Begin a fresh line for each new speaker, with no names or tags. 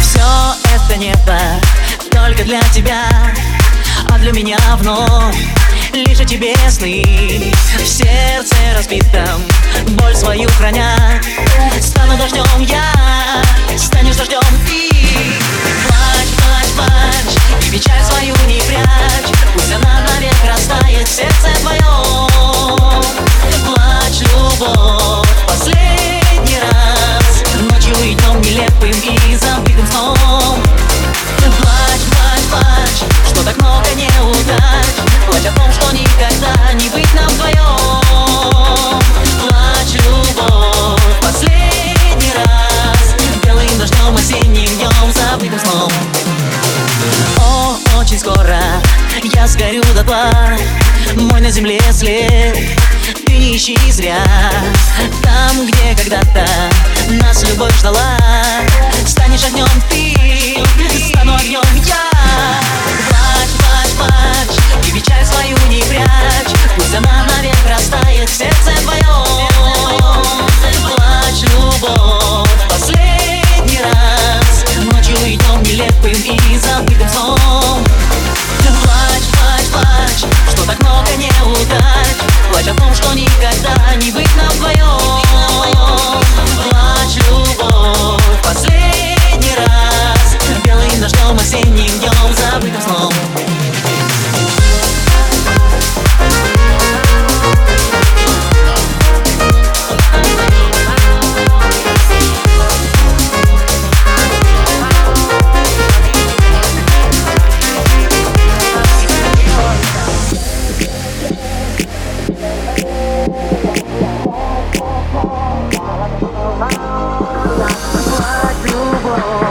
Все это небо только для тебя А для меня вновь лишь о тебе сны. В сердце разбитом боль свою храня Стану дождем я, нелепым и забытым сном. Плачь, плачь, плачь, что так много неудач Плачь о том, что никогда не быть нам вдвоем Плачь, любовь, последний раз. Белым дождем, осенним днем, забытым сном. О, очень скоро я сгорю дотла Мой на земле след Ты не ищи зря Там, где когда-то нас любовь ждала
Любовь